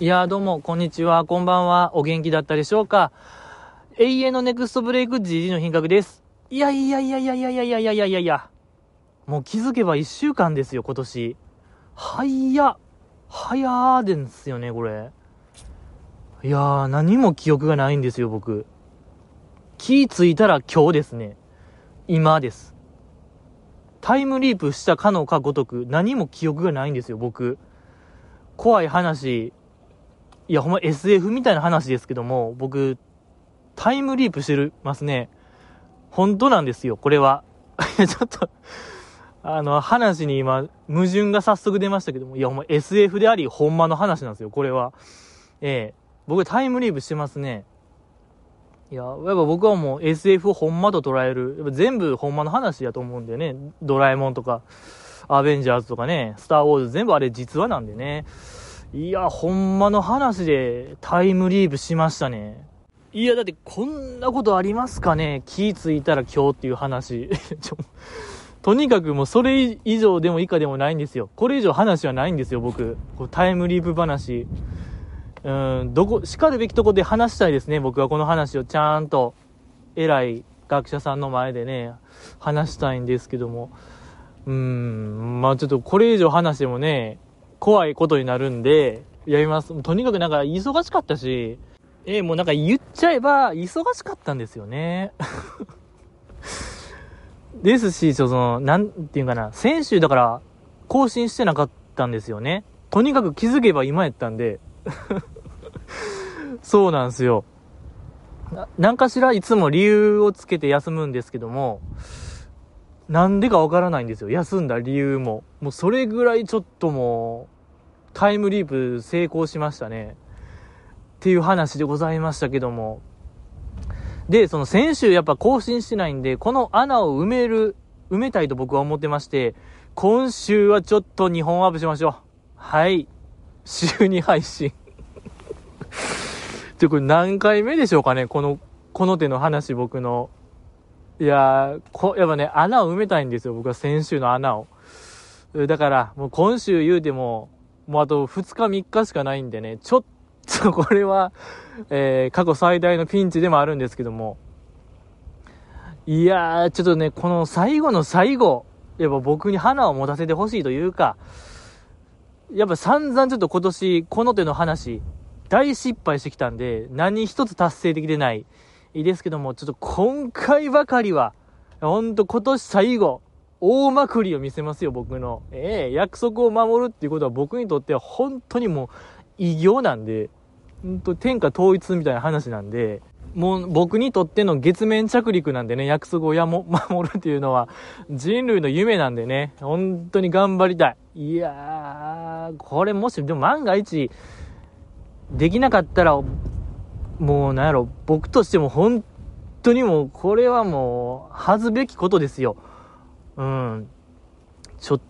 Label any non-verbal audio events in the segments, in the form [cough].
いやーどうも、こんにちは、こんばんは、お元気だったでしょうか？永遠のネクストブレイク GG の品格です。いやいやいやいやいやいやいやいやいやいやいや。もう気づけば1週間ですよ、今年。はいや、早ーですよね、これ。いやー、何も記憶がないんですよ、僕。気ぃついたら今日ですね。今です。タイムリープしたかのかごとく、何も記憶がないんですよ、僕。怖い話、いや、ほんま SF みたいな話ですけども、僕、タイムリープしてるますね。本当なんですよ、これは。[laughs] ちょっとあの、話に今、矛盾が早速出ましたけども、いや、ほんま SF であり、ほんまの話なんですよ、これは。ええ僕タイムリープしてますね。いや、やっぱ僕はもう SF をほんまと捉える。やっぱ全部ほんまの話やと思うんだよね。ドラえもんとか、アベンジャーズとかね、スターウォーズ全部あれ実話なんでね。いや、ほんまの話でタイムリープしましたね。いや、だってこんなことありますかね？気ぃいたら今日っていう話。[laughs] とにかくもうそれ以上でも以下でもないんですよ。これ以上話はないんですよ、僕。こタイムリープ話。うん、どこ、叱るべきとこで話したいですね、僕はこの話をちゃんと、偉い学者さんの前でね、話したいんですけども。うん、まあちょっとこれ以上話してもね、怖いことになるんで、やります。とにかくなんか忙しかったし、えー、もうなんか言っちゃえば忙しかったんですよね。[laughs] ですし、その、なんていうかな、先週だから更新してなかったんですよね。とにかく気づけば今やったんで、[laughs] そうなんですよ。何かしらいつも理由をつけて休むんですけども、なんでかわからないんですよ。休んだ理由も。もうそれぐらいちょっともう、タイムリープ成功しましたね。っていう話でございましたけども。で、その先週やっぱ更新してないんで、この穴を埋める、埋めたいと僕は思ってまして、今週はちょっと2本アップしましょう。はい。週2配信。[laughs] ちょ、これ何回目でしょうかね？この、この手の話僕の。いやー、こ、やっぱね、穴を埋めたいんですよ、僕は先週の穴を。だから、もう今週言うても、もうあと2日3日しかないんでね、ちょっとこれは、えー、過去最大のピンチでもあるんですけども。いやー、ちょっとね、この最後の最後、やっぱ僕に花を持たせてほしいというか、やっぱ散々ちょっと今年、この手の話、大失敗してきたんで、何一つ達成できてない。いいですけども、ちょっと今回ばかりは、ほんと今年最後、大まくりを見せますよ、僕の。ええー、約束を守るっていうことは僕にとっては本当にもう異業なんで、本当天下統一みたいな話なんで、もう僕にとっての月面着陸なんでね、約束をやも、守るっていうのは人類の夢なんでね、本当に頑張りたい。いやー、これもし、でも万が一、できなかったら、もうなんやろ、僕としても本当にもう、これはもう、恥ずべきことですよ。うん。ちょっ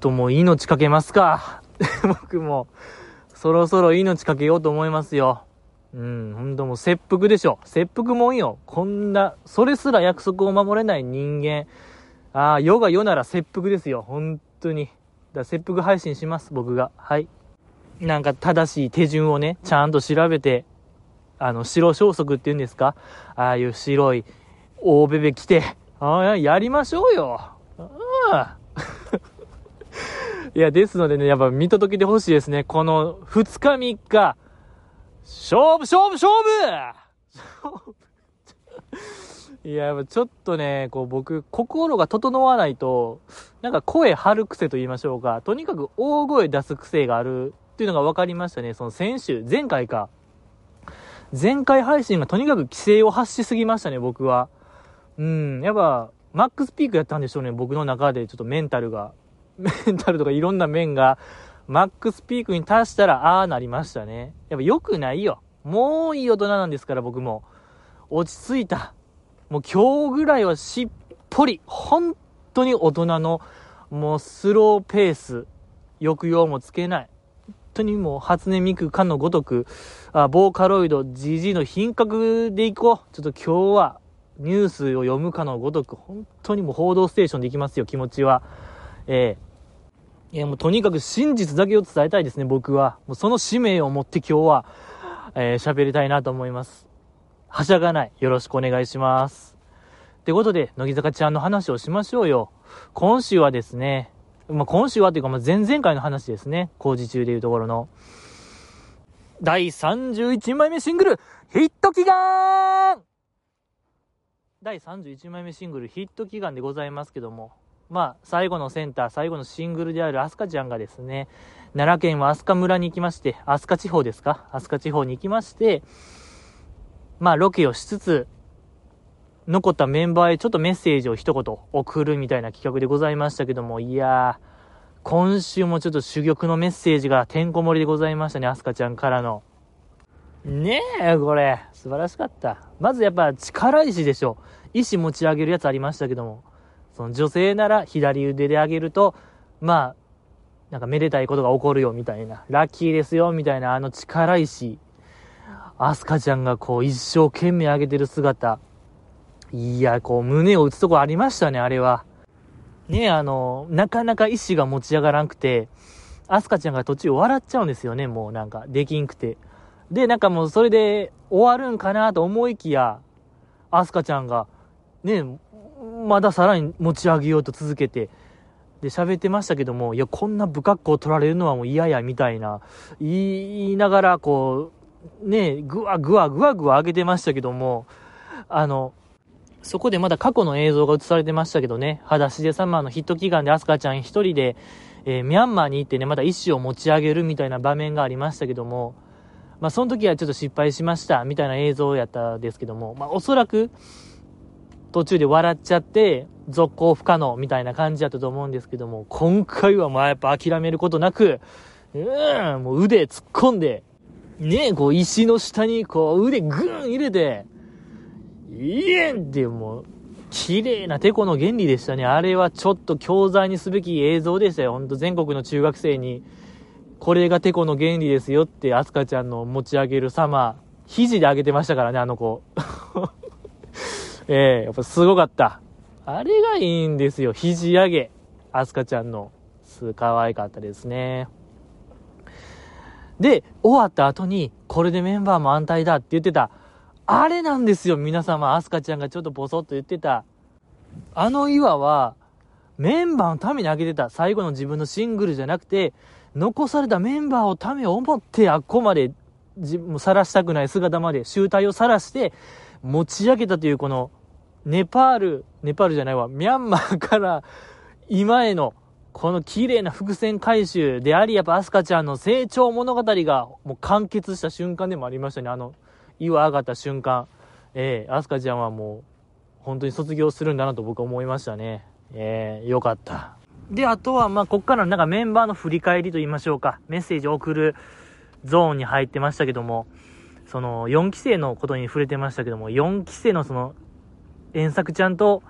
ともう命かけますか。[laughs] 僕も、そろそろ命かけようと思いますよ。うん、ほんともう切腹でしょ。切腹もんよ。こんな、それすら約束を守れない人間。ああ、世が世なら切腹ですよ。本当に。だ切腹配信します、僕が。はい。なんか正しい手順をね、ちゃんと調べて、あの、白装束って言うんですか？ああいう白い大ベベ着て、ああ、やりましょうよ。うん。[laughs] いや、ですのでね、やっぱ見届けてほしいですね。この2日3日、勝負勝負勝負 [laughs] いや、ちょっとね、こう僕、心が整わないと、なんか声張る癖と言いましょうか、とにかく大声出す癖があるっていうのが分かりましたね。その先週、前回か。前回配信がとにかく規制を発しすぎましたね、僕は。うん、やっぱ、マックスピークやったんでしょうね、僕の中でちょっとメンタルが。[laughs] メンタルとかいろんな面が、マックスピークに達したら、ああなりましたね。やっぱ良くないよ。もういい大人なんですから、僕も。落ち着いた。もう今日ぐらいはしっぽり、本当に大人の、もうスローペース、抑揚もつけない。当にもう初音ミクかのごとく、あボーカロイド GG の品格でいこう。ちょっと今日はニュースを読むかのごとく、本当にもう報道ステーションでいきますよ、気持ちは。えいや、もうとにかく真実だけを伝えたいですね、僕は。もうその使命を持って今日は、えー、喋りたいなと思います。はしゃがない。よろしくお願いします。ってことで、乃木坂ちゃんの話をしましょうよ。今週はですね、まあ、今週はというか、まあ、前々回の話ですね。工事中でいうところの。第31枚目シングル、ヒット祈願第31枚目シングル、ヒット祈願でございますけども、まあ、最後のセンター、最後のシングルであるアスカちゃんがですね、奈良県は飛鳥村に行きまして、飛鳥地方ですか？飛鳥地方に行きまして、まあ、ロケをしつつ、残ったメンバーへちょっとメッセージを一言送るみたいな企画でございましたけども、いやー、今週もちょっと珠玉のメッセージがてんこ盛りでございましたね、アスカちゃんからの。ねえ、これ、素晴らしかった。まずやっぱ力石でしょ。石持ち上げるやつありましたけども、その女性なら左腕で上げると、まあ、なんかめでたいことが起こるよみたいな、ラッキーですよみたいなあの力石。アスカちゃんがこう一生懸命上げてる姿。いや、こう胸を打つとこありましたね、あれは。ね、あの、なかなか意志が持ち上がらんくて、アスカちゃんが途中笑っちゃうんですよね、もうなんか、できんくて。で、なんかもうそれで終わるんかなと思いきや、アスカちゃんが、ね、まださらに持ち上げようと続けて、で、喋ってましたけども、いや、こんな不格好取られるのはもう嫌や、みたいな、言いながら、こう、ね、ぐわぐわぐわぐわ上げてましたけども、あの、そこでまだ過去の映像が映されてましたけどね、裸足でサマーのヒット祈願でアスカちゃん一人で、えー、ミャンマーに行ってね、また意思を持ち上げるみたいな場面がありましたけども、まあその時はちょっと失敗しましたみたいな映像やったんですけども、まあおそらく途中で笑っちゃって続行不可能みたいな感じだったと思うんですけども、今回はまあやっぱ諦めることなく、うーん、もう腕突っ込んで、ねこう石の下にこう腕グーン入れて、いえんってもう、綺麗なテコの原理でしたね。あれはちょっと教材にすべき映像でしたよ。ほんと全国の中学生に、これがテコの原理ですよって、アスカちゃんの持ち上げる様、肘で上げてましたからね、あの子。[laughs] ええー、やっぱすごかった。あれがいいんですよ。肘上げ。アスカちゃんの。す、可愛かったですね。で、終わった後に、これでメンバーも安泰だって言ってた。あれなんですよ、皆様。アスカちゃんがちょっとボソッと言ってた。あの岩は、メンバーのためにあげてた。最後の自分のシングルじゃなくて、残されたメンバーをためを思って、あっこまで、自分も晒したくない姿まで、集体を晒して、持ち上げたというこの、ネパール、ネパールじゃないわ、ミャンマーから今への、この綺麗な伏線回収であり、やっぱアスカちゃんの成長物語がもう完結した瞬間でもありましたね。あの、岩上がった瞬間、えー、アスカちゃんはもう、本当に卒業するんだなと僕は思いましたね。えー、よかった。で、あとは、まあ、こっからなんかメンバーの振り返りと言いましょうか。メッセージを送るゾーンに入ってましたけども、その、4期生のことに触れてましたけども、4期生のその、遠作ちゃんと、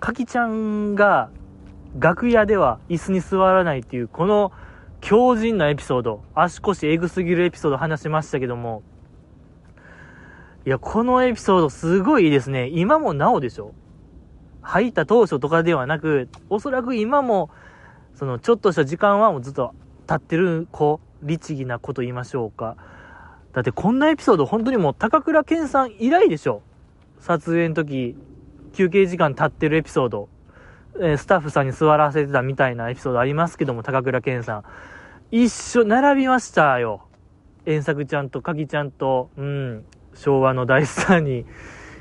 かきちゃんが、楽屋では椅子に座らないっていう、この強靭なエピソード、足腰エグすぎるエピソード話しましたけども、いや、このエピソードすごいいいですね。今もなおでしょ？入った当初とかではなく、おそらく今も、その、ちょっとした時間はもうずっと立ってる子、律儀な子と言いましょうか。だってこんなエピソード本当にもう高倉健さん以来でしょ？撮影の時、休憩時間経ってるエピソード。え、スタッフさんに座らせてたみたいなエピソードありますけども、高倉健さん。一緒、並びましたよ。遠作ちゃんとかきちゃんと、うん。昭和の大スターに。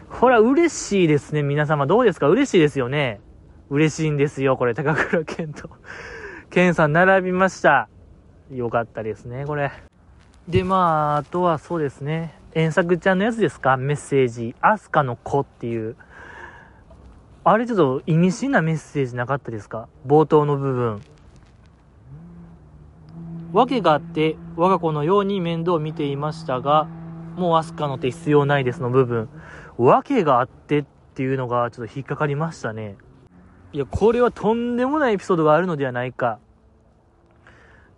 これは嬉しいですね。皆様どうですか？嬉しいですよね。嬉しいんですよ。これ、高倉健と。健さん並びました。よかったですね、これ。で、まあ、あとはそうですね。遠作ちゃんのやつですか？メッセージ。アスカの子っていう。あれちょっと意味深なメッセージなかったですか？冒頭の部分。訳があって、我が子のように面倒を見ていましたが、もうアスカの手必要ないですの部分、訳があってっていうのがちょっと引っかかりましたね。いや、これはとんでもないエピソードがあるのではないか。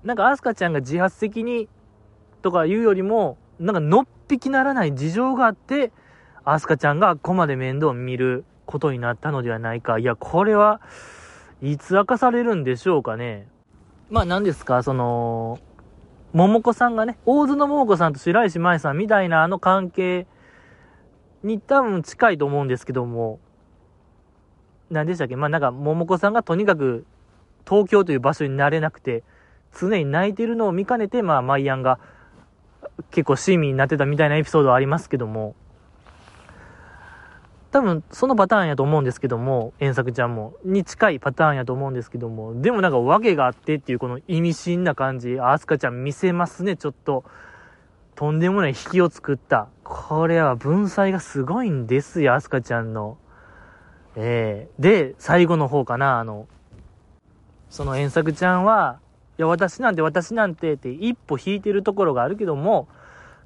なんかアスカちゃんが自発的にとか言うよりも、なんかのっぴきならない事情があって、アスカちゃんがここまで面倒を見ることになったのではないか。いや、これは、いつ明かされるんでしょうかね。まあ何ですか、その、桃子さんがね、大津の桃子さんと白石麻衣さんみたいなあの関係に多分近いと思うんですけども、何でしたっけ？まあなんか桃子さんがとにかく東京という場所になれなくて、常に泣いてるのを見かねて、まあマイアンが結構親身になってたみたいなエピソードはありますけども、多分そのパターンやと思うんですけども、遠作ちゃんも、に近いパターンやと思うんですけども、でもなんか訳があってっていうこの意味深な感じ、アスカちゃん見せますね、ちょっと。とんでもない引きを作った。これは文才がすごいんですよ、アスカちゃんの。えー、で、最後の方かな、あの、その遠作ちゃんは、いや、私なんて私なんてって一歩引いてるところがあるけども、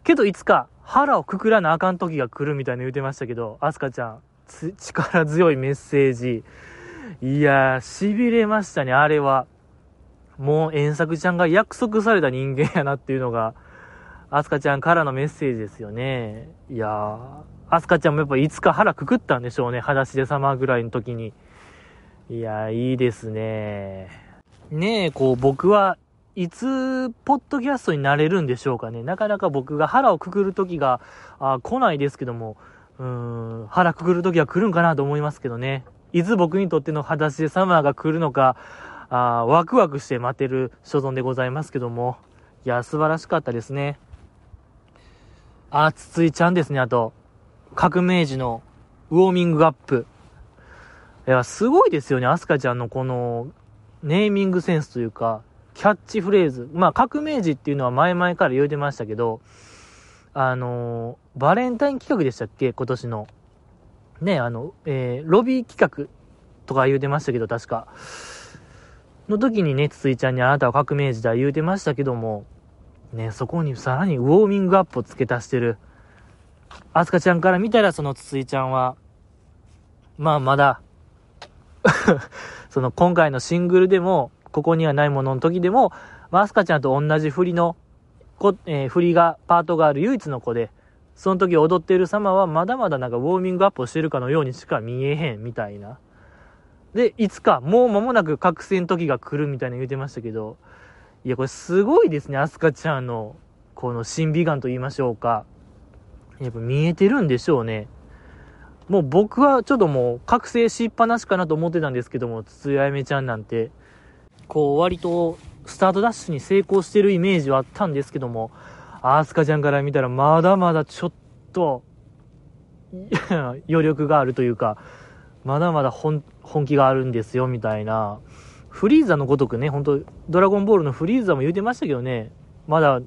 けどいつか腹をくくらなあかん時が来るみたいな言うてましたけど、アスカちゃん、力強いメッセージ。いやー、痺れましたね、あれは。もう、遠作ちゃんが約束された人間やなっていうのが、アスカちゃんからのメッセージですよね。いやー、アスカちゃんもやっぱいつか腹くくったんでしょうね、裸足で様ぐらいの時に。いやー、いいですね。ねえ、こう、僕はいつ、ポッドキャストになれるんでしょうかね。なかなか僕が腹をくくる時が、あ来ないですけども、うん、腹くくる時は来るんかなと思いますけどね。いつ僕にとっての裸足でサマーが来るのか、あワクワクして待てる所存でございますけども。いや、素晴らしかったですね。あ、筒井ちゃんですね、あと。革命児のウォーミングアップ。いや、すごいですよね、アスカちゃんのこの、ネーミングセンスというか、キャッチフレーズ。まあ、革命児っていうのは前々から言うてましたけど、あのー、バレンタイン企画でしたっけ？今年の。ね、あの、えー、ロビー企画とか言うてましたけど、確か。の時にね、ついちゃんにあなたは革命児だ言うてましたけども、ね、そこにさらにウォーミングアップを付け足してる。アスカちゃんから見たら、そのつついちゃんは、まあまだ [laughs] その今回のシングルでも、ここにはないものの時でも、まあ、アスカちゃんと同じ振りの、こえー、振りが、パートがある唯一の子で、その時踊っている様はまだまだなんかウォーミングアップをしてるかのようにしか見えへんみたいな。で、いつかもう間もなく覚醒の時が来るみたいな言ってましたけど、いや、これすごいですね、アスカちゃんの、この審美眼と言いましょうか。やっぱ見えてるんでしょうね。もう僕はちょっともう覚醒しっぱなしかなと思ってたんですけども、筒井あやめちゃんなんて、こう割とスタートダッシュに成功してるイメージはあったんですけども、アースカちゃんから見たらまだまだちょっと、[laughs] 余力があるというか、まだまだ本気があるんですよ、みたいな。フリーザのごとくね、本当ドラゴンボールのフリーザも言うてましたけどね、まだ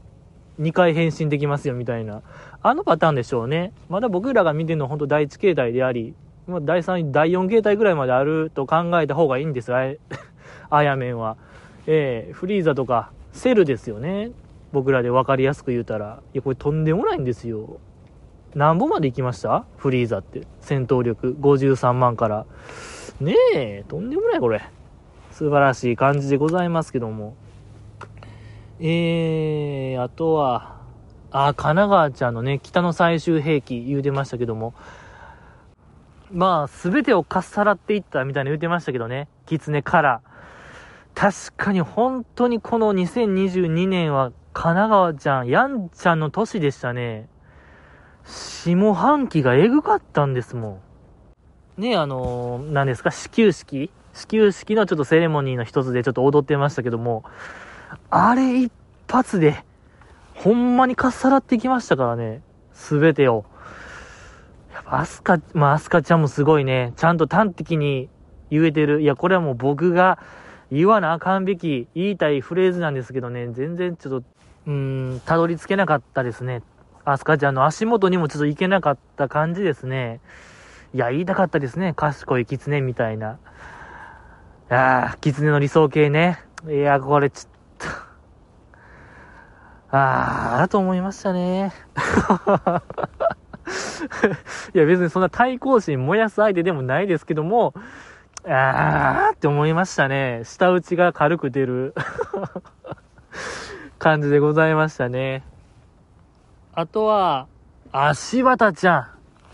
2回変身できますよ、みたいな。あのパターンでしょうね。まだ僕らが見てるのは本当第1形態であり、第3、第4形態ぐらいまであると考えた方がいいんですよ、あやめんは。えー、フリーザとか、セルですよね。僕らで分かりやすく言うたら。いや、これとんでもないんですよ。何本まで行きました？フリーザって。戦闘力53万から。ねえ、とんでもないこれ。素晴らしい感じでございますけども。えー、あとは、あ、神奈川ちゃんのね、北の最終兵器言うてましたけども。まあ、すべてをかっさらっていったみたいな言うてましたけどね。狐から。確かに本当にこの2022年は神奈川ちゃん、やんちゃんの年でしたね。下半期がエグかったんですもん。ねあのー、何ですか、始球式？始球式のちょっとセレモニーの一つでちょっと踊ってましたけども、あれ一発で、ほんまにかっさらってきましたからね。すべてを。やっぱアスカ、まあアスカちゃんもすごいね。ちゃんと端的に言えてる。いや、これはもう僕が言わなあかんべき言いたいフレーズなんですけどね、全然ちょっと、うーん、たどり着けなかったですね。アスカちゃんの足元にもちょっと行けなかった感じですね。いや、言いたかったですね。賢い狐みたいな。ああ、狐の理想形ね。いや、これちょっと、ああ、だと思いましたね。[laughs] いや、別にそんな対抗心燃やす相手でもないですけども、あーって思いましたね。舌打ちが軽く出る [laughs] 感じでございましたね。あとは、あ、柴田ちゃん。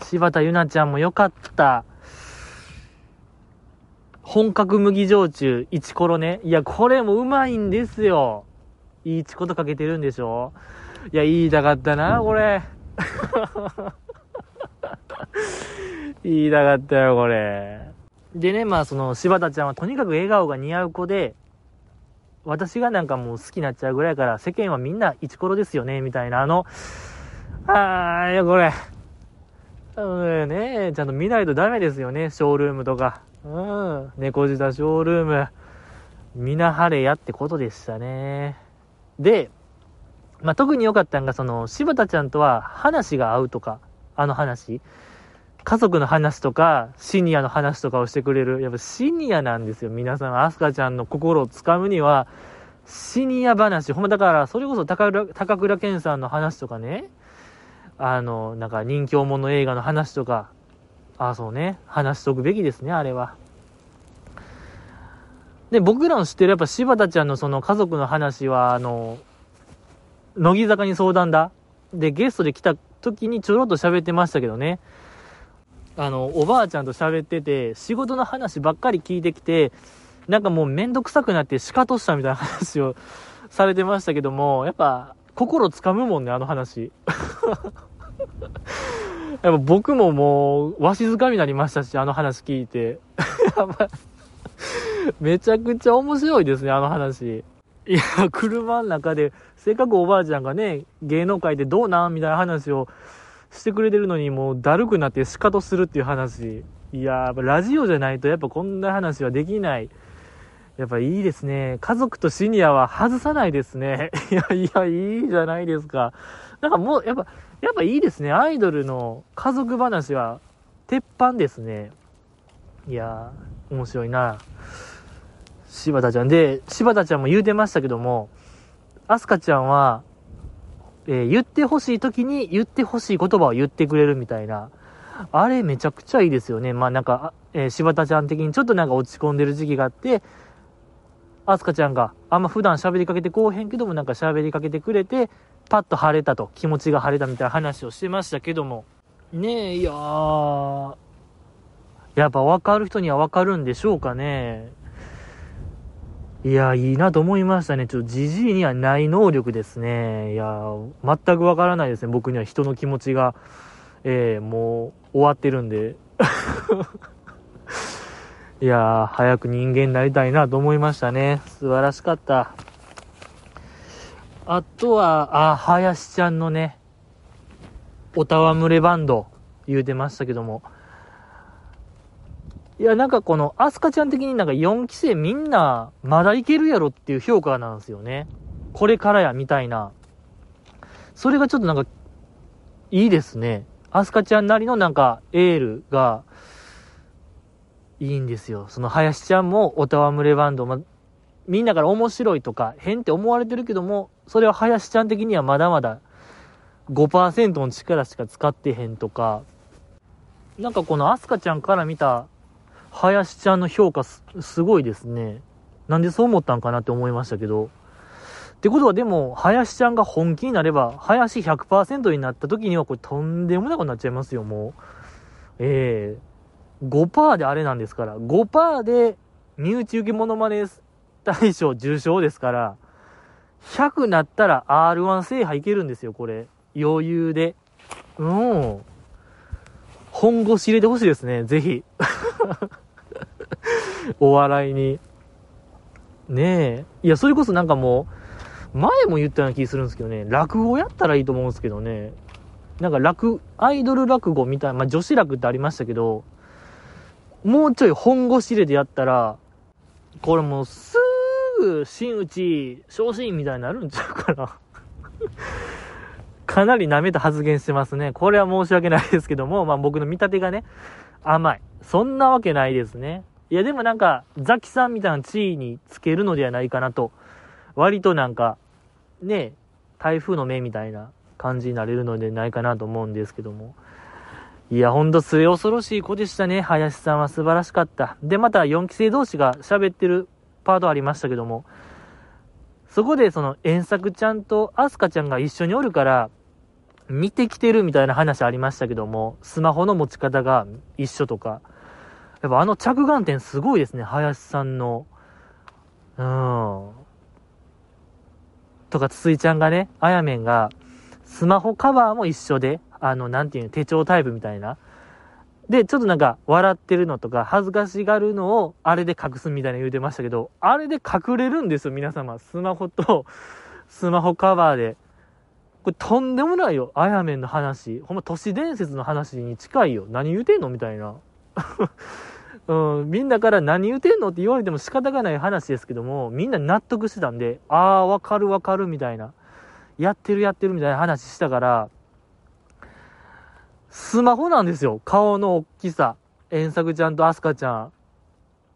柴田ゆなちゃんもよかった。本格麦焼酎、イチコロね。いや、これもうまいんですよ。いいチコとかけてるんでしょいや、言いたかったな、これ。[laughs] 言いたかったよ、これ。でね、まあ、その、柴田ちゃんはとにかく笑顔が似合う子で、私がなんかもう好きになっちゃうぐらいから、世間はみんなイチコロですよね、みたいな、あの、あー、いや、これ。うんね、ちゃんと見ないとダメですよね、ショールームとか。うん、猫舌ショールーム。見なはれやってことでしたね。で、まあ、特に良かったのが、その、柴田ちゃんとは話が合うとか、あの話。家族の話とか、シニアの話とかをしてくれる。やっぱシニアなんですよ。皆さん、アスカちゃんの心をつかむには、シニア話。ほんまだから、それこそ高倉健さんの話とかね、あの、なんか人気者映画の話とか、あ、そうね、話しとくべきですね、あれは。で、僕らの知ってるやっぱ柴田ちゃんのその家族の話は、あの、乃木坂に相談だ。で、ゲストで来た時にちょろっと喋ってましたけどね。あの、おばあちゃんと喋ってて、仕事の話ばっかり聞いてきて、なんかもうめんどくさくなってシカトしたみたいな話をされてましたけども、やっぱ、心つかむもんね、あの話。[laughs] やっぱ僕ももう、わしづかみになりましたし、あの話聞いて。[laughs] めちゃくちゃ面白いですね、あの話。いや、車の中で、せっかくおばあちゃんがね、芸能界でどうなんみたいな話をしてくれてるのに、もうだるくなってシカトするっていう話。いや、やっぱラジオじゃないとやっぱこんな話はできない。やっぱいいですね。家族とシニアは外さないですね。[laughs] いやいや、いいじゃないですか。なんかもう、やっぱ、やっぱいいですね。アイドルの家族話は、鉄板ですね。いやー、面白いな。柴田ちゃん。で、柴田ちゃんも言うてましたけども、アスカちゃんは、えー、言ってほしい時に言ってほしい言葉を言ってくれるみたいな。あれめちゃくちゃいいですよね。まあなんか、えー、柴田ちゃん的にちょっとなんか落ち込んでる時期があって、アスカちゃんがあんま普段喋りかけてこうへんけどもなんか喋りかけてくれて、パッと晴れたと、気持ちが晴れたみたいな話をしてましたけども、ねえ、いやー、やっぱ分かる人には分かるんでしょうかね。いや、いいなと思いましたね。ちょっとじじいにはない能力ですね。いや、全く分からないですね。僕には人の気持ちが、えー、もう終わってるんで。[laughs] いや早く人間になりたいなと思いましたね。素晴らしかった。あとは、あ、林ちゃんのね、おたわむれバンド、言うてましたけども。いや、なんかこの、アスカちゃん的になんか4期生みんな、まだいけるやろっていう評価なんですよね。これからや、みたいな。それがちょっとなんか、いいですね。アスカちゃんなりのなんか、エールが、いいんですよ。その林ちゃんも、おたわむれバンド、ま、みんなから面白いとか変って思われてるけども、それは林ちゃん的にはまだまだ5%の力しか使ってへんとか、なんかこのアスカちゃんから見た林ちゃんの評価すごいですね。なんでそう思ったんかなって思いましたけど。ってことはでも、林ちゃんが本気になれば、林100%になった時にはこれとんでもなくなっちゃいますよ、もう。ええー、5%であれなんですから。5%で身内受けモノマネ大賞受賞ですから、100なったら R1 制覇いけるんですよ、これ。余裕で。うん。本腰入れてほしいですね、ぜひ。[laughs] お笑いに。ねえ。いや、それこそなんかもう、前も言ったような気するんですけどね、落語やったらいいと思うんですけどね。なんか落、アイドル落語みたいな、まあ女子落ってありましたけど、もうちょい本腰入れてやったら、これもうすぐ真打ち、昇進みたいになるんちゃうかな [laughs] かなり舐めた発言してますね。これは申し訳ないですけども、まあ僕の見立てがね、甘い。そんなわけないですね。いやでもなんか、ザキさんみたいな地位につけるのではないかなと。割となんか、ね、台風の目みたいな感じになれるのではないかなと思うんですけども。いや、ほんと末恐ろしい子でしたね。林さんは素晴らしかった。で、また4期生同士が喋ってるパートありましたけども、そこでその遠作ちゃんとアスカちゃんが一緒におるから、見てきてるみたいな話ありましたけども、スマホの持ち方が一緒とか、やっぱあの着眼点すごいですね、林さんの。うん。とか、ついちゃんがね、あやめんが、スマホカバーも一緒で、あの、なんていうの、手帳タイプみたいな。で、ちょっとなんか、笑ってるのとか、恥ずかしがるのを、あれで隠すみたいな言うてましたけど、あれで隠れるんですよ、皆様。スマホと、スマホカバーで。これとんでもないよ。あやめんの話。ほんま都市伝説の話に近いよ。何言うてんのみたいな。[laughs] うん、みんなから何言うてんのって言われても仕方がない話ですけども、みんな納得してたんで、ああ、わかるわかるみたいな。やってるやってるみたいな話したから、スマホなんですよ。顔の大きさ。遠作ちゃんとアスカちゃん。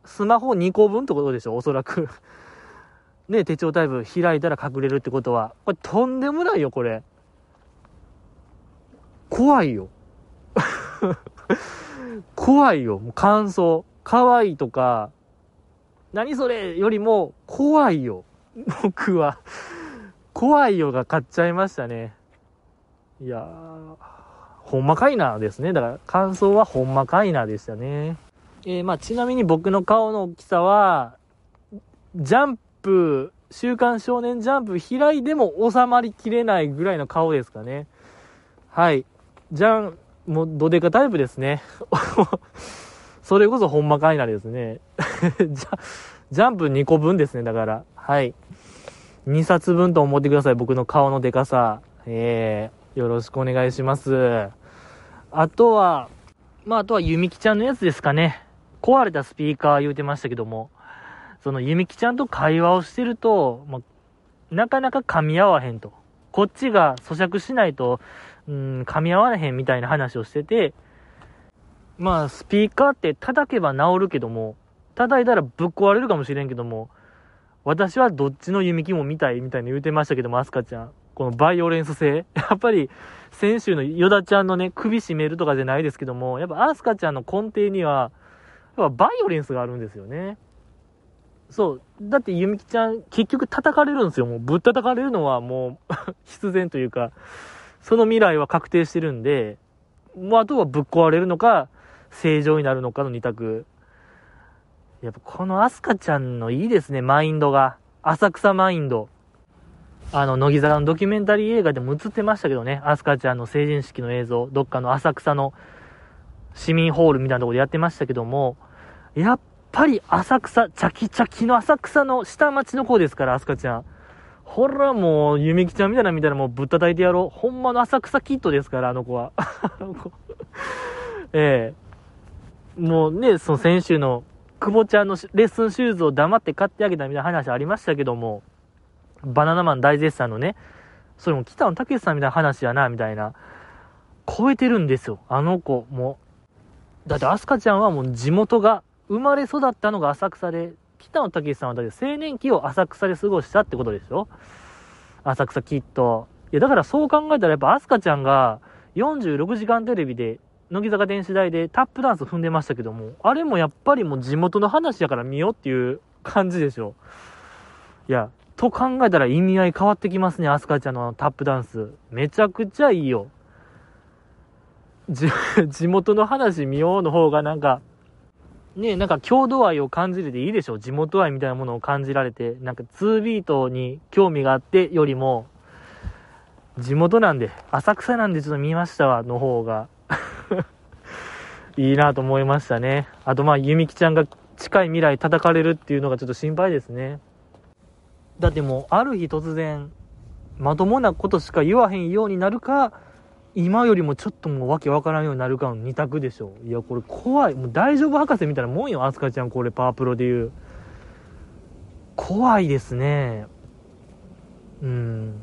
スマホ2個分ってことでしょおそらく [laughs] ね、手帳タイプ開いたら隠れるってことは。これとんでもないよ、これ。怖いよ。[laughs] 怖いよ。もう感想。可愛いとか、何それよりも怖いよ。僕は。怖いよが買っちゃいましたね。いやー。ほんまかいなですね。だから感想はほんまかいなでしたね。えー、まあちなみに僕の顔の大きさは、ジャンプ、週刊少年ジャンプ開いでも収まりきれないぐらいの顔ですかね。はい。じゃん、もうドデカタイプですね。[laughs] それこそほんまかいなですね。[laughs] じゃジャンプ2個分ですね、だから。はい。2冊分と思ってください、僕の顔のでかさ。えー、よろしくお願いします。あとは、まあ、あとはゆみきちゃんのやつですかね。壊れたスピーカー言うてましたけども、そのゆみきちゃんと会話をしてると、まあ、なかなか噛み合わへんと。こっちが咀嚼しないと、うん、噛み合われへんみたいな話をしてて、まあ、スピーカーって叩けば治るけども、叩いたらぶっ壊れるかもしれんけども、私はどっちの弓木も見たいみたいに言うてましたけども、アスカちゃん。このバイオレンス性。[laughs] やっぱり、先週のヨダちゃんのね、首絞めるとかじゃないですけども、やっぱアスカちゃんの根底には、やっぱバイオレンスがあるんですよね。そう。だってゆみきちゃん、結局叩かれるんですよ。もうぶったたかれるのはもう [laughs] 必然というか、その未来は確定してるんで、もうあとはぶっ壊れるのか、正常になるのかの二択。やっぱこのアスカちゃんのいいですね、マインドが。浅草マインド。あの、乃木坂のドキュメンタリー映画でも映ってましたけどね、アスカちゃんの成人式の映像、どっかの浅草の市民ホールみたいなところでやってましたけども、やっぱり浅草、チャキチャキの浅草の下町の子ですから、アスカちゃん。ほら、もう、ゆみきちゃんみたいなみたいなもうぶったたいてやろう。ほんまの浅草キッドですから、あの子は。[laughs] ええもうね、その先週の、久保ちゃんのレッスンシューズを黙って買ってあげたみたいな話ありましたけども、バナナマン大絶賛のね、それも北野武さんみたいな話やな、みたいな。超えてるんですよ、あの子。も。だって、アスカちゃんはもう地元が、生まれ育ったのが浅草で、北野武さんはだって青年期を浅草で過ごしたってことでしょ？浅草きっと。いや、だからそう考えたらやっぱアスカちゃんが46時間テレビで、乃木坂電子台でタップダンス踏んでましたけども、あれもやっぱりもう地元の話やから見ようっていう感じでしょ。いや、と考えたら意味合い変わってきますね、アスカちゃんのタップダンス。めちゃくちゃいいよ。地元の話見ようの方がなんか、ねなんか郷土愛を感じれていいでしょ地元愛みたいなものを感じられて、なんか2ビートに興味があってよりも、地元なんで、浅草なんでちょっと見ましたわ、の方が [laughs] いいなと思いましたね。あとまあ、ゆみきちゃんが近い未来叩かれるっていうのがちょっと心配ですね。だってもう、ある日突然、まともなことしか言わへんようになるか、今よりもちょっともうわけわからんようになるかの二択でしょ。いや、これ怖い。もう大丈夫博士みたいなもんよ、アスカちゃん、これ、パワープロで言う。怖いですね。うん。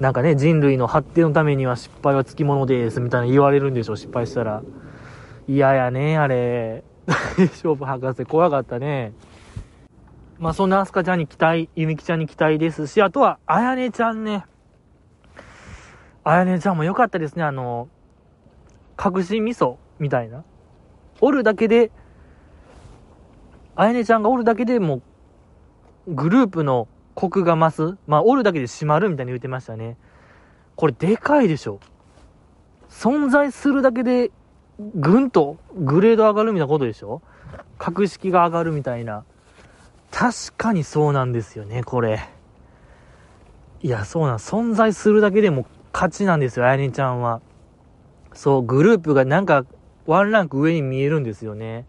なんかね、人類の発展のためには失敗はつきものです、みたいな言われるんでしょ、失敗したら。嫌やね、あれ。大丈夫博士、怖かったね。まあそんなアスカちゃんに期待、ゆみきちゃんに期待ですし、あとは、あやねちゃんね。あやねちゃんも良かったですね、あの、隠し味噌みたいな。おるだけで、あやねちゃんがおるだけでも、グループのコクが増す。まあ、おるだけで閉まるみたいに言ってましたね。これでかいでしょ。存在するだけでぐんとグレード上がるみたいなことでしょ格式が上がるみたいな。確かにそうなんですよね、これ。いや、そうなん、存在するだけでも勝ちなんですよ、あやねちゃんは。そう、グループがなんか、ワンランク上に見えるんですよね。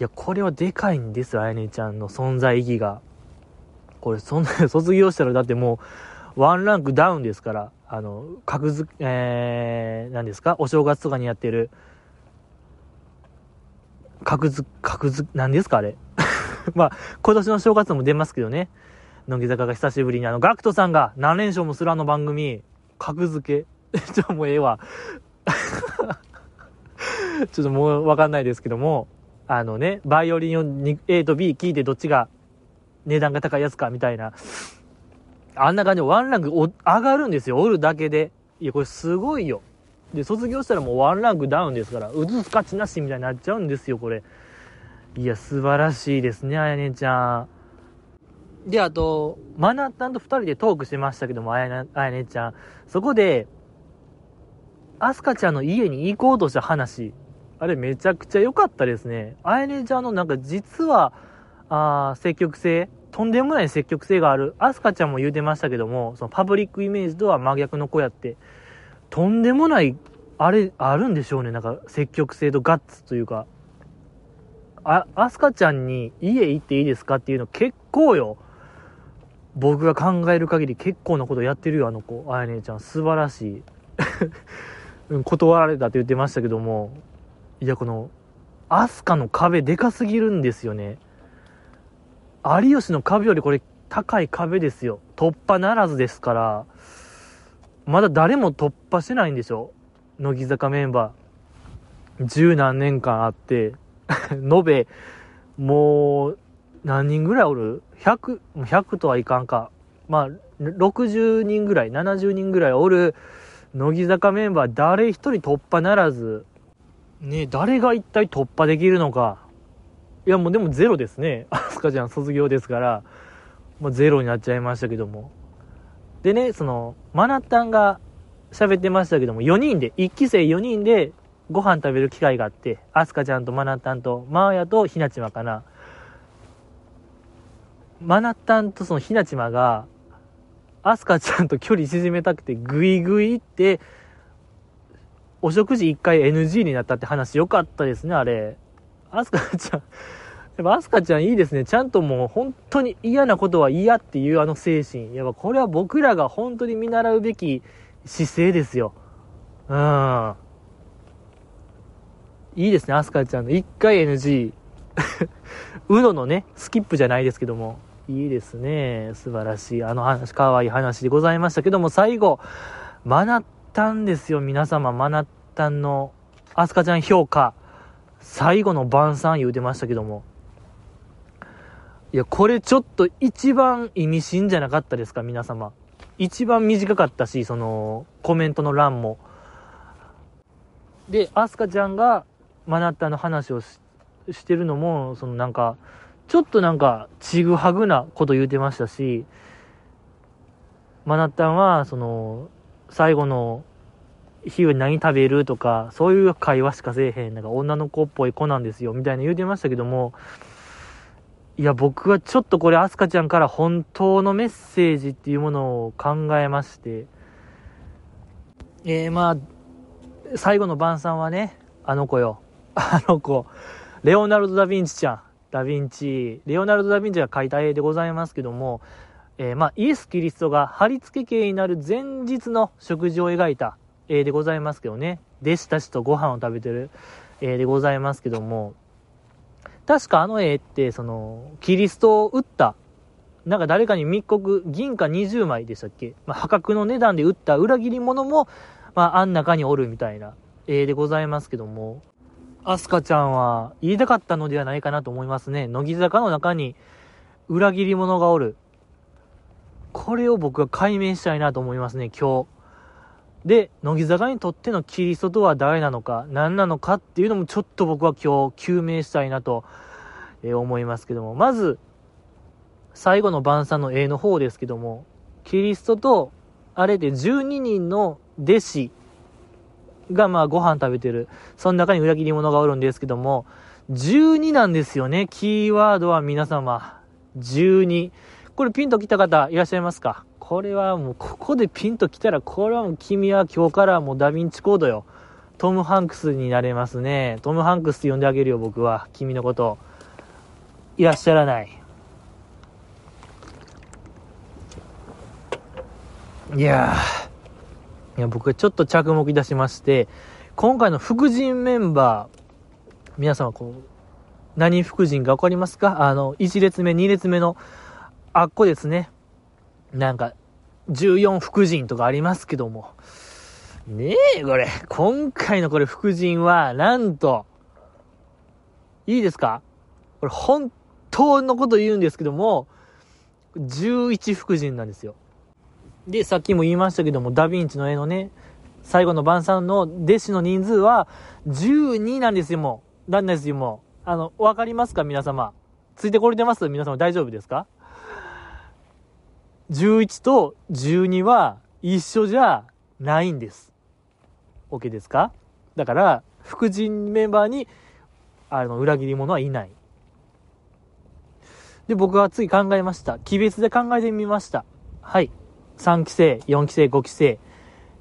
いや、これはでかいんですよ、あやねちゃんの存在意義が。これ、そんな、[laughs] 卒業したらだってもう、ワンランクダウンですから、あの、格付、えー、何ですか？お正月とかにやってる、格付、格付、何ですかあれ？[laughs] まあ、今年の正月も出ますけどね。乃木坂が久しぶりに、あの、ガクトさんが何連勝もするあの番組、格付け？[laughs] ちょ、もうええわ。ちょっともうわかんないですけども、あのね、バイオリンを A と B 聞いてどっちが値段が高いやつかみたいな。あんな感じでワンランク上がるんですよ、おるだけで。いや、これすごいよ。で、卒業したらもうワンランクダウンですから、うずすかちなしみたいになっちゃうんですよ、これ。いや、素晴らしいですね、あやねちゃん。で、あと、マナッタンと二人でトークしましたけども、あやあやねちゃん。そこで、アスカちゃんの家に行こうとした話、あれめちゃくちゃ良かったですね。あやねちゃんのなんか実は、あ積極性、とんでもない積極性がある。アスカちゃんも言うてましたけども、そのパブリックイメージとは真逆の子やって、とんでもない、あれ、あるんでしょうね。なんか積極性とガッツというか。あ、アスカちゃんに家行っていいですかっていうの結構よ。僕が考える限り結構なことやってるよ、あの子。あやねちゃん。素晴らしい。[laughs] 断られたって言ってましたけども、いや、この、アスカの壁でかすぎるんですよね。有吉の壁よりこれ高い壁ですよ。突破ならずですから、まだ誰も突破してないんでしょ乃木坂メンバー。十何年間あって、[laughs] 延べ、もう、何人ぐらいおる？?100、100とはいかんか。まあ、60人ぐらい、70人ぐらいおる、乃木坂メンバー誰一人突破ならず、ね誰が一体突破できるのか。いや、もうでもゼロですね。アスカちゃん卒業ですから、もうゼロになっちゃいましたけども。でね、その、マナッタンが喋ってましたけども、4人で、1期生4人でご飯食べる機会があって、アスカちゃんとマナッタンと、マーヤとひなちまかな。マナッタンとそのひなちまが、アスカちゃんと距離縮めたくて、グイグイって、お食事1回 NG になったって話よかったですね、あれ。アスカちゃん、[laughs] やっぱアスカちゃんいいですね。ちゃんともう本当に嫌なことは嫌っていうあの精神。やっぱこれは僕らが本当に見習うべき姿勢ですよ。うん。いいですね、アスカちゃんの1回 NG。うののね、スキップじゃないですけども。いいですね。素晴らしい。あの話、かわいい話でございましたけども、最後、マナッタンですよ、皆様。マナッタンの、アスカちゃん評価。最後の晩餐言うてましたけども。いや、これちょっと一番意味深じゃなかったですか、皆様。一番短かったし、その、コメントの欄も。で、アスカちゃんが、マナッタンの話をしてしてるのも、そのなんか、ちょっとなんか、ちぐはぐなこと言うてましたし、マナッタンは、その、最後の日は何食べるとか、そういう会話しかせえへん、なんか女の子っぽい子なんですよ、みたいな言うてましたけども、いや、僕はちょっとこれ、アスカちゃんから本当のメッセージっていうものを考えまして、えー、まあ、最後の晩餐はね、あの子よ。あの子、レオナルド・ダ・ヴィンチちゃん。ダ・ヴィンチ、レオナルド・ダ・ヴィンチが描いた絵でございますけども、えー、まあ、イエス・キリストが貼り付け系になる前日の食事を描いた絵でございますけどね。弟子たちとご飯を食べてる絵でございますけども、確かあの絵って、その、キリストを売った、なんか誰かに密告、銀貨20枚でしたっけ、まあ、破格の値段で売った裏切り者も、まあ、あん中におるみたいな絵でございますけども、アスカちゃんは言いたかったのではないかなと思いますね。乃木坂の中に裏切り者がおる。これを僕は解明したいなと思いますね、今日。で、乃木坂にとってのキリストとは誰なのか、何なのかっていうのもちょっと僕は今日究明したいなと思いますけども、まず、最後の晩餐の絵の方ですけども、キリストと、あれで12人の弟子がまあご飯食べてる。その中に裏切り者がおるんですけども、12なんですよね。キーワードは皆様。12。これピンと来た方いらっしゃいますか？これはもうここでピンと来たら、これはもう君は今日からもうダヴィンチコードよ。トム・ハンクスになれますね。トム・ハンクスって呼んであげるよ、僕は。君のこと。いらっしゃらない。いやいや、僕はちょっと着目いたしまして、今回の副陣メンバー、皆様こう、何副陣かわかりますか？あの、1列目、2列目の、あっこですね。なんか、14副陣とかありますけども。ねえ、これ。今回のこれ副陣は、なんと、いいですか？これ本当のこと言うんですけども、11副陣なんですよ。で、さっきも言いましたけども、ダヴィンチの絵のね、最後の晩餐の弟子の人数は12なんですよ、もう。なんですよ、もう。あの、わかりますか皆様？ついてこれてます？皆様大丈夫ですか ?11 と12は一緒じゃないんです。OK ですか？だから、副人メンバーに、あの、裏切り者はいない。で、僕はつい考えました。鬼別で考えてみました。はい。3期生、4期生、5期生、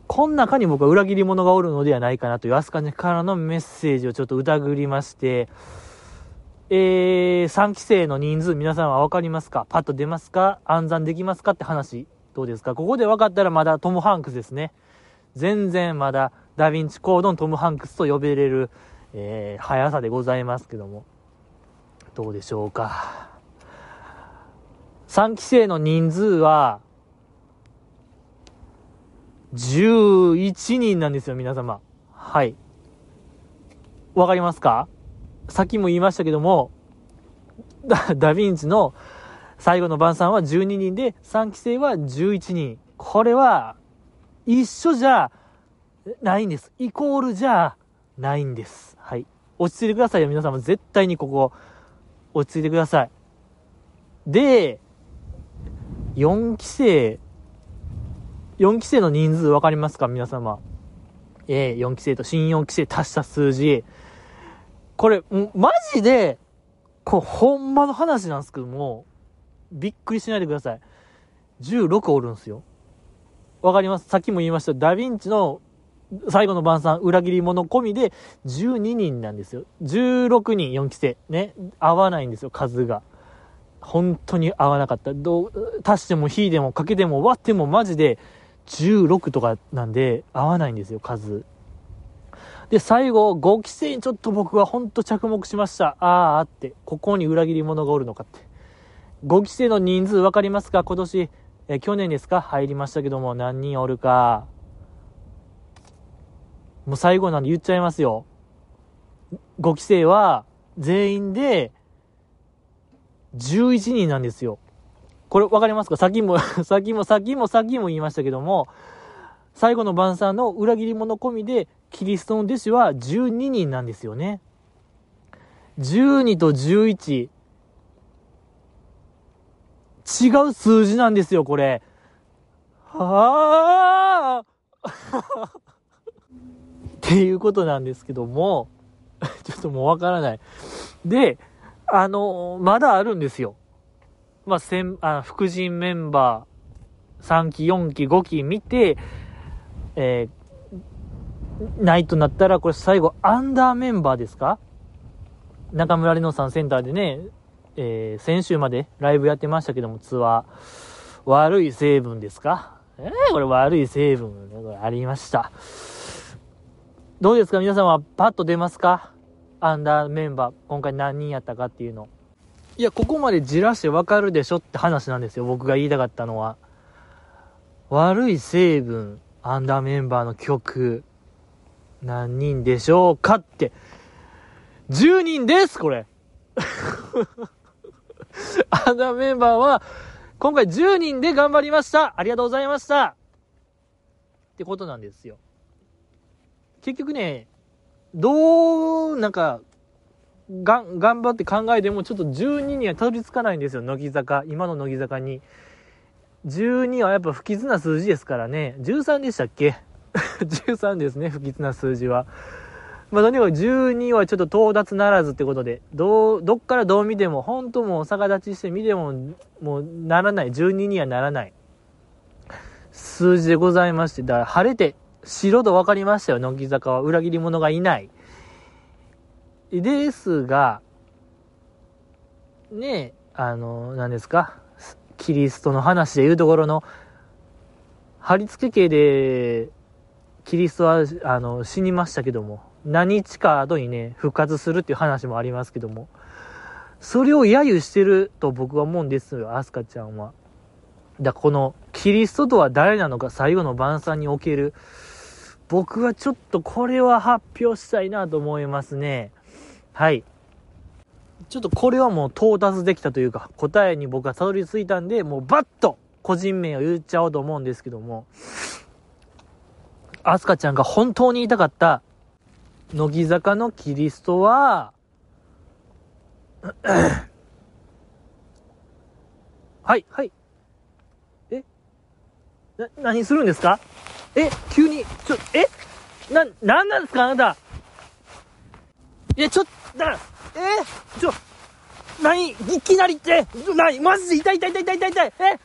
こん中に僕は裏切り者がおるのではないかなというアスカネからのメッセージをちょっと疑りまして、えー、3期生の人数皆さんは分かりますか？パッと出ますか？暗算できますかって話、どうですか？ここで分かったらまだトム・ハンクスですね。全然まだダヴィンチコードのトム・ハンクスと呼べれる、えー、速さでございますけども。どうでしょうか？3期生の人数は、11人なんですよ、皆様。はい。わかりますか？さっきも言いましたけども、ダダヴィンチの最後の晩餐は12人で、3期生は11人。これは、一緒じゃないんです。イコールじゃないんです。はい。落ち着いてくださいよ、皆様。絶対にここ、落ち着いてください。で、4期生4期生の人数分かりますか？皆様。えー、4期生と新4期生足した数字。これ、マジで、こう、ほんまの話なんですけども、びっくりしないでください。16おるんすよ。わかります？さっきも言いました。ダヴィンチの最後の晩餐、裏切り者込みで12人なんですよ。16人、4期生。ね。合わないんですよ、数が。本当に合わなかった。どう、足しても引いてもかけても割ってもマジで16とかなんで合わないんですよ、数。で、最後、5期生にちょっと僕は本当着目しました。あーあって、ここに裏切り者がおるのかって。5期生の人数分かりますか？今年、え、去年ですか？入りましたけども、何人おるか。もう最後なんで言っちゃいますよ。5期生は、全員で、11人なんですよ。これ分かりますか？先も、[laughs] 先も、先も、先も言いましたけども、最後の晩餐の裏切り者込みで、キリストの弟子は12人なんですよね。12と11。違う数字なんですよ、これ。はあ [laughs] っていうことなんですけども、[laughs] ちょっともうわからない。で、あの、まだあるんですよ。まあ、先、あ、副陣メンバー、3期、4期、5期見て、えー、ないとなったら、これ最後、アンダーメンバーですか？中村里乃さんセンターでね、えー、先週までライブやってましたけども、ツアー。悪い成分ですか？えー、これ悪い成分、これありました。どうですか？皆様、パッと出ますか？アンダーメンバー、今回何人やったかっていうの。いや、ここまでじらしてわかるでしょって話なんですよ。僕が言いたかったのは。悪い成分、アンダーメンバーの曲、何人でしょうかって。10人ですこれ [laughs] アンダーメンバーは、今回10人で頑張りましたありがとうございましたってことなんですよ。結局ね、どう、なんか、が頑張って考えてもちょっと12にはたどり着かないんですよ乃木坂。今の乃木坂に。12はやっぱ不吉な数字ですからね。13でしたっけ？13ですね、不吉な数字は。まあ、とにかく12はちょっと到達ならずってことで、どう、どっからどう見ても、本当もう逆立ちして見ても、もうならない、12にはならない。数字でございまして、だから晴れて、白と分かりましたよ、乃木坂は。裏切り者がいない。ですが、ねえ、あの、何ですか、キリストの話でいうところの、貼り付け系で、キリストは、あの、死にましたけども、何日か後にね、復活するっていう話もありますけども、それを揶揄してると僕は思うんですよ、アスカちゃんは。だこの、キリストとは誰なのか、最後の晩餐における、僕はちょっとこれは発表したいなと思いますね。はい。ちょっとこれはもう到達できたというか、答えに僕はたどり着いたんで、もうバッと個人名を言っちゃおうと思うんですけども、アスカちゃんが本当に言いたかった、乃木坂のキリストは、[coughs] はい、はい。え？な、何するんですか？え？急に、ちょ、え？な、なんなんですかあなた？いや、ちょっと、だから、えちょ、何いきなりって、何マジで痛い痛い痛い痛い痛い痛いえ？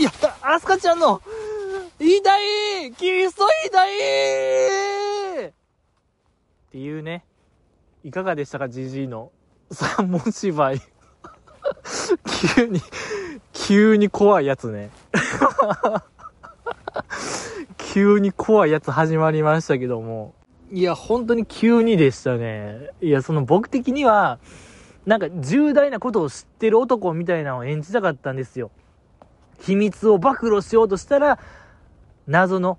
いや、アスカちゃんの、痛いキリスト痛いっていうね、いかがでしたか、ジジイの三文芝居。急に、急に怖いやつね。[laughs] 急に怖いやつ始まりましたけども。いや、本当に急にでしたね。いや、その僕的には、なんか重大なことを知ってる男みたいなのを演じたかったんですよ。秘密を暴露しようとしたら、謎の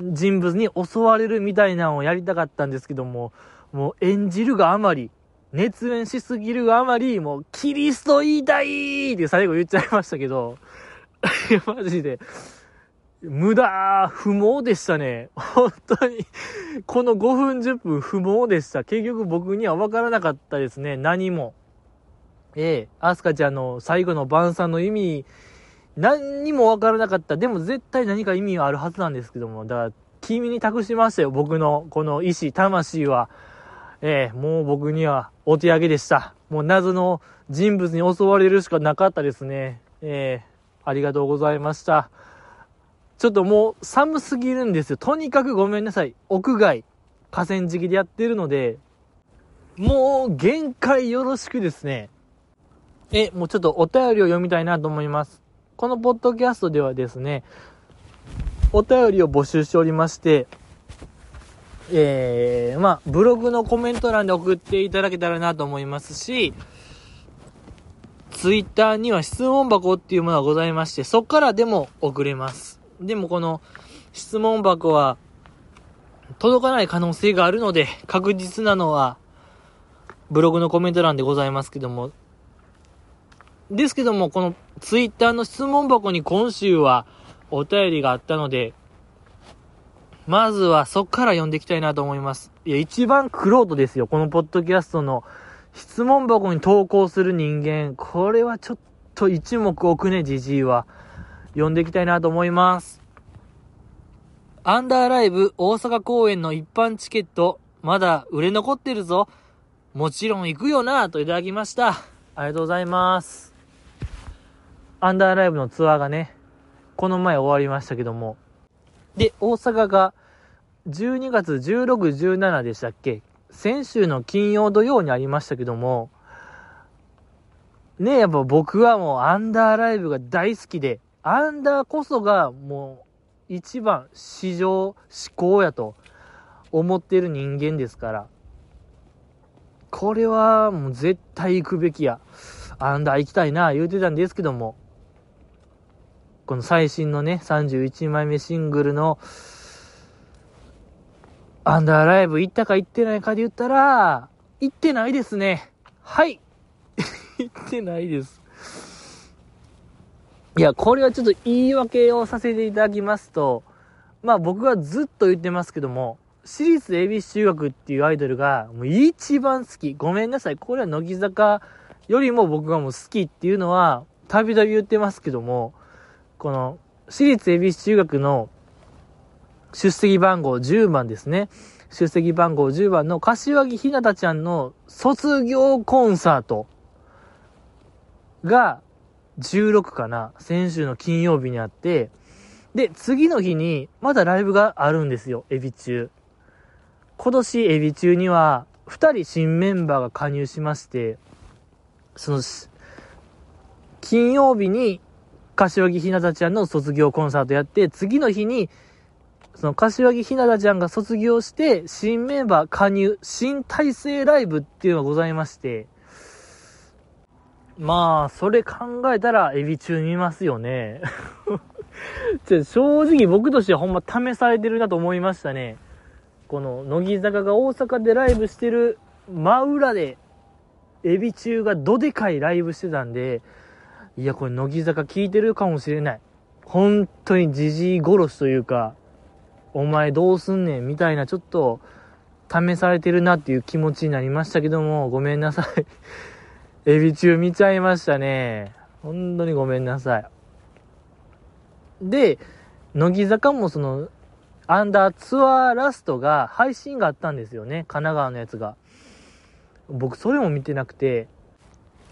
人物に襲われるみたいなのをやりたかったんですけども、もう演じるがあまり、熱演しすぎるがあまり、もう、キリスト言いたいって最後言っちゃいましたけど、いや、マジで、無駄、不毛でしたね。本当に。この5分10分不毛でした。結局僕には分からなかったですね。何も。ええ、アスカちゃんの最後の晩餐の意味、何にも分からなかった。でも絶対何か意味はあるはずなんですけども。だから、君に託しましたよ。僕のこの意志、魂は。ええ、もう僕にはお手上げでした。もう謎の人物に襲われるしかなかったですね。ええ、ありがとうございました。ちょっともう寒すぎるんですよ。とにかくごめんなさい。屋外、河川敷でやってるので、もう限界よろしくですね。え、もうちょっとお便りを読みたいなと思います。このポッドキャストではですね、お便りを募集しておりまして、えー、まあ、ブログのコメント欄で送っていただけたらなと思いますし、ツイッターには質問箱っていうものがございまして、そこからでも送れます。でもこの質問箱は届かない可能性があるので、確実なのはブログのコメント欄でございますけども、ですけども、このツイッターの質問箱に今週はお便りがあったので、まずはそっから読んでいきたいなと思います。いや、一番クロートですよ。このポッドキャストの質問箱に投稿する人間。これはちょっと一目置くね、じじいは。読んでいきたいなと思います。アンダーライブ大阪公演の一般チケット、まだ売れ残ってるぞ。もちろん行くよなといただきました。ありがとうございます。アンダーライブのツアーがね、この前終わりましたけども。で、大阪が12月16、17でしたっけ？先週の金曜土曜にありましたけども、ねやっぱ僕はもうアンダーライブが大好きで、アンダーこそがもう一番市場思考やと思ってる人間ですから、これはもう絶対行くべきや。アンダー行きたいな言うてたんですけども、この最新のね、31枚目シングルの、アンダーライブ行ったか行ってないかで言ったら、行ってないですね。はい [laughs] 行ってないです。いや、これはちょっと言い訳をさせていただきますと、まあ僕はずっと言ってますけども、私立恵比寿中学っていうアイドルがもう一番好き。ごめんなさい。これは乃木坂よりも僕がもう好きっていうのは、たびたび言ってますけども、この、私立恵比寿中学の出席番号10番ですね。出席番号10番の柏木ひなたちゃんの卒業コンサートが16かな、先週の金曜日にあって、で、次の日にまだライブがあるんですよ、エビ中。今年エビ中には2人新メンバーが加入しまして、その、金曜日に柏木ひなたちゃんの卒業コンサートやって、次の日にその柏木ひなたちゃんが卒業して、新メンバー加入、新体制ライブっていうのがございまして、まあ、それ考えたら、エビ中見ますよね。[laughs] 正直僕としてはほんま試されてるなと思いましたね。この、乃木坂が大阪でライブしてる真裏で、エビ中がどでかいライブしてたんで、いや、これ乃木坂聞いてるかもしれない。本当にじじい殺しというか、お前どうすんねんみたいなちょっと試されてるなっていう気持ちになりましたけども、ごめんなさい。エビ中見ちゃいましたね。本当にごめんなさい。で、乃木坂もその、アンダーツアーラストが配信があったんですよね。神奈川のやつが。僕それも見てなくて、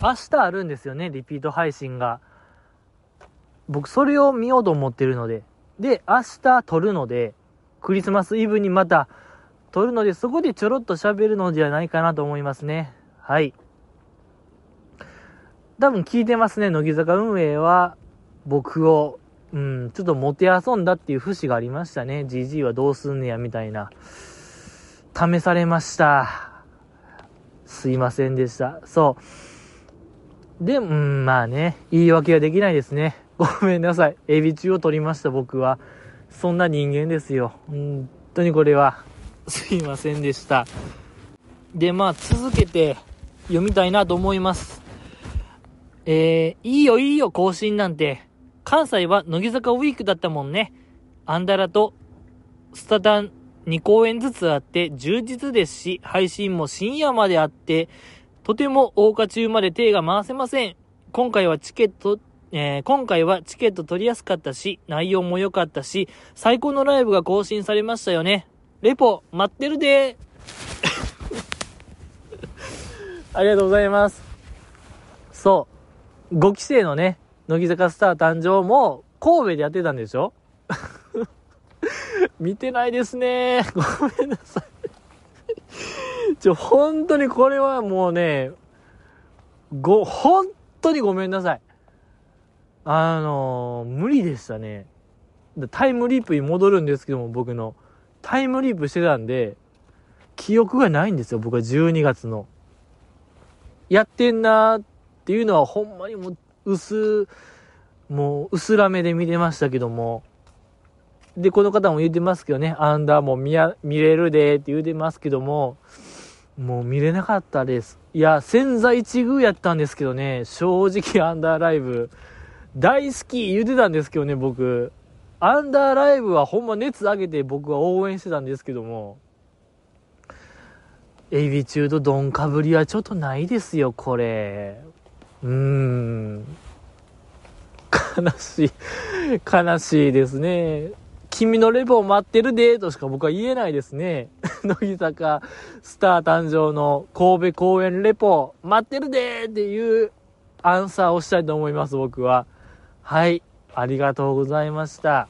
明日あるんですよね、リピート配信が。僕それを見ようと思ってるので。で、明日撮るので、クリスマスイブにまた撮るので、そこでちょろっと喋るのではないかなと思いますね。はい。多分聞いてますね、乃木坂運営は、僕を、うん、ちょっともてあそんだっていう節がありましたね。GG はどうすんねや、みたいな。試されました。すいませんでした。そう。で、うん、まあね、言い訳はできないですね。[laughs] ごめんなさい。エビ中を取りました、僕は。そんな人間ですよ。本当にこれは、すいませんでした。で、まあ、続けて読みたいなと思います。えー、いいよいいよ、更新なんて。関西は乃木坂ウィークだったもんね。アンダラとスタダン2公演ずつあって充実ですし、配信も深夜まであって、とても大花中まで手が回せません。今回はチケットえー、今回はチケット取りやすかったし、内容も良かったし、最高のライブが更新されましたよね。レポ、待ってるで [laughs] ありがとうございます。そう。5期生のね、乃木坂スター誕生も神戸でやってたんでしょ？[laughs] 見てないですね。ごめんなさい。ちょ、本当にこれはもうね、ご、本当にごめんなさい。あのー、無理でしたね。タイムリープに戻るんですけども、僕の。タイムリープしてたんで、記憶がないんですよ、僕は12月の。やってんなーってっていうのはほんまにもう、薄、もう、薄らめで見てましたけども。で、この方も言ってますけどね、アンダーも見や、見れるでって言うてますけども、もう見れなかったです。いや、潜在一遇やったんですけどね、正直アンダーライブ、大好き言うてたんですけどね、僕。アンダーライブはほんま熱上げて僕は応援してたんですけども、エビ中とドンかぶりはちょっとないですよ、これ。うーん。悲しい。悲しいですね。君のレポを待ってるで、としか僕は言えないですね。[laughs] 乃木坂スター誕生の神戸公演レポ、待ってるでっていうアンサーをしたいと思います、僕は。はい。ありがとうございました。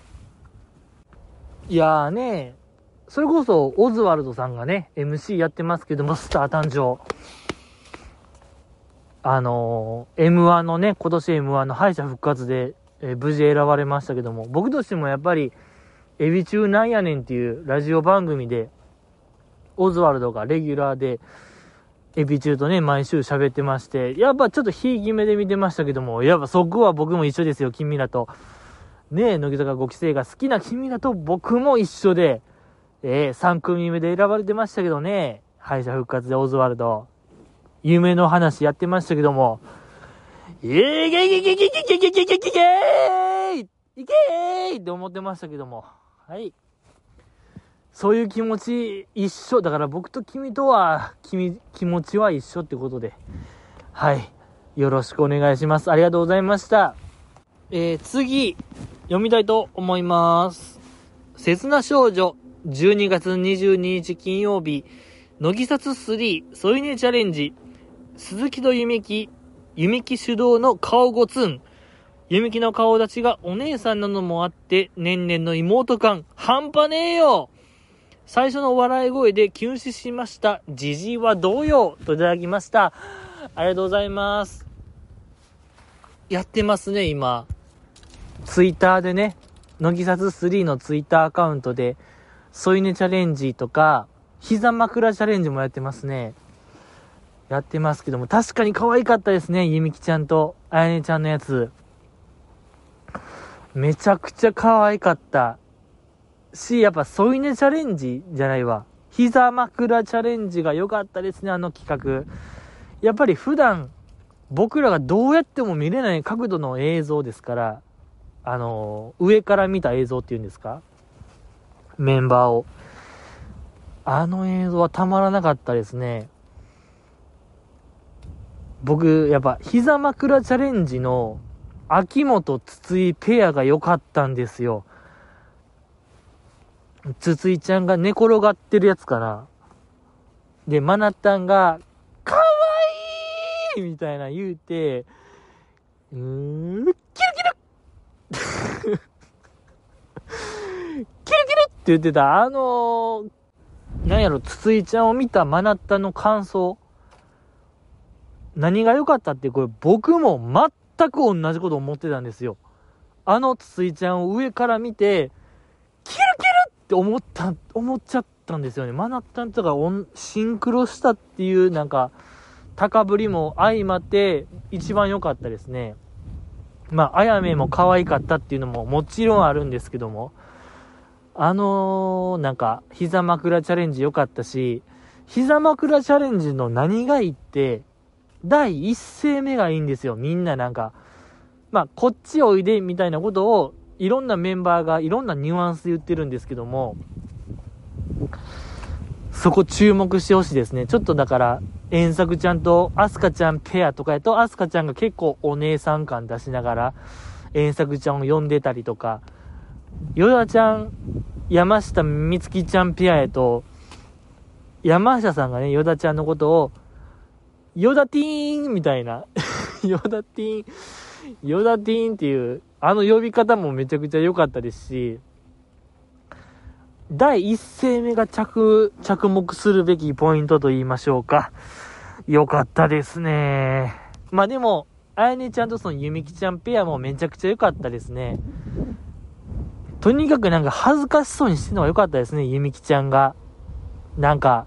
いやーね、それこそ、オズワルドさんがね、MC やってますけども、スター誕生。あのー、M1 のね、今年 M1 の敗者復活で、えー、無事選ばれましたけども、僕としてもやっぱり、エビ中なんやねんっていうラジオ番組で、オズワルドがレギュラーで、エビ中とね、毎週喋ってまして、やっぱちょっとひいき目で見てましたけども、やっぱそこは僕も一緒ですよ、君らと。ねえ、乃木坂5期生が好きな君らと僕も一緒で、えー、3組目で選ばれてましたけどね、敗者復活でオズワルド、夢の話やってましたけども、いけいけいけいけいけいけいけいけいけいけーって思ってましたけども、はい。そういう気持ち一緒。だから僕と君とは、君、気持ちは一緒ってことで。はい。よろしくお願いします。ありがとうございました。えー、次、読みたいと思います。刹那少女、12月22日金曜日、乃木札3、添い寝チャレンジ、鈴木と弓木、弓木主導の顔ごつん。弓木の顔立ちがお姉さんなのもあって、年々の妹感、半端ねえよ最初の笑い声で休止しました。じじいはどうよといただきました。ありがとうございます。やってますね、今。ツイッターでね、乃木札3のツイッターアカウントで、添い寝チャレンジとか、膝枕チャレンジもやってますね。やってますけども、確かに可愛かったですね、ゆみきちゃんと、あやねちゃんのやつ。めちゃくちゃ可愛かった。し、やっぱ添い寝チャレンジじゃないわ。膝枕チャレンジが良かったですね、あの企画。やっぱり普段、僕らがどうやっても見れない角度の映像ですから、あの上から見た映像っていうんですか？メンバーを。あの映像はたまらなかったですね。僕、やっぱ、膝枕チャレンジの秋元筒井ペアが良かったんですよ。筒井ちゃんが寝転がってるやつかな。で、マナタンが、かわいいみたいな言うて、うーん、キルキル [laughs] キルキルって言ってた、あのー、なんやろ、筒井ちゃんを見たマナタンの感想。何が良かったってこれ僕も全く同じこと思ってたんですよ。あの筒井ちゃんを上から見て、キルキルって思った、思っちゃったんですよね。マナッタンとかシンクロしたっていうなんか、高ぶりも相まって一番良かったですね。まあ、あやめも可愛かったっていうのももちろんあるんですけども、あのー、なんか、膝枕チャレンジ良かったし、膝枕チャレンジの何がいいって、第一声目がいいんですよ。みんななんか、まあ、こっちおいでみたいなことを、いろんなメンバーがいろんなニュアンス言ってるんですけども、そこ注目してほしいですね。ちょっとだから、遠作ちゃんとアスカちゃんペアとかやと、アスカちゃんが結構お姉さん感出しながら、遠作ちゃんを呼んでたりとか、与田ちゃん、山下美月ちゃんペアやと、山下さんがね、与田ちゃんのことを、ヨダティーンみたいな。[laughs] ヨダティーン、ヨダティーンっていう、あの呼び方もめちゃくちゃ良かったですし、第一声目が着、着目するべきポイントと言いましょうか。良かったですね。まあでも、あやねちゃんとそのゆみきちゃんペアもめちゃくちゃ良かったですね。とにかくなんか恥ずかしそうにしてるのが良かったですね、ゆみきちゃんが。なんか、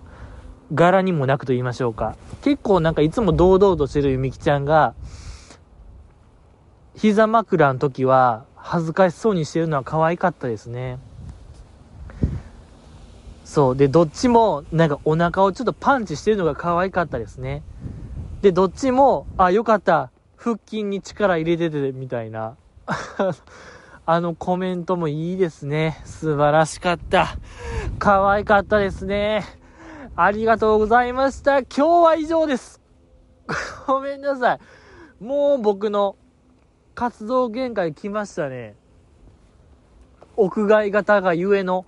柄にもなくと言いましょうか。結構なんかいつも堂々としてるゆみきちゃんが、膝枕の時は恥ずかしそうにしてるのは可愛かったですね。そう。で、どっちもなんかお腹をちょっとパンチしてるのが可愛かったですね。で、どっちも、あ、よかった。腹筋に力入れてて、みたいな。[laughs] あのコメントもいいですね。素晴らしかった。可愛かったですね。ありがとうございました。今日は以上です。[laughs] ごめんなさい。もう僕の活動限界来ましたね。屋外型がゆえの、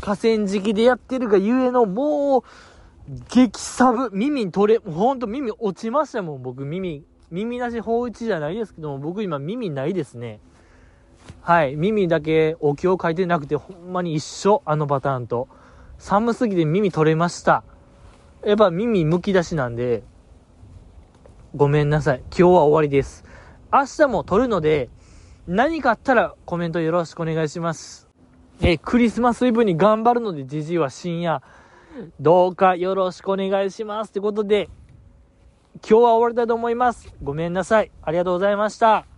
河川敷でやってるがゆえの、もう、激サブ、耳取れ、ほんと耳落ちましたもん、僕耳。耳なし法一じゃないですけども、僕今耳ないですね。はい、耳だけお経を書いてなくて、ほんまに一緒、あのパターンと。寒すぎて耳取れました。やっぱ耳むき出しなんで、ごめんなさい。今日は終わりです。明日も撮るので、何かあったらコメントよろしくお願いします。え、クリスマスイブに頑張るので、じじいは深夜、どうかよろしくお願いします。ってことで、今日は終わりたいと思います。ごめんなさい。ありがとうございました。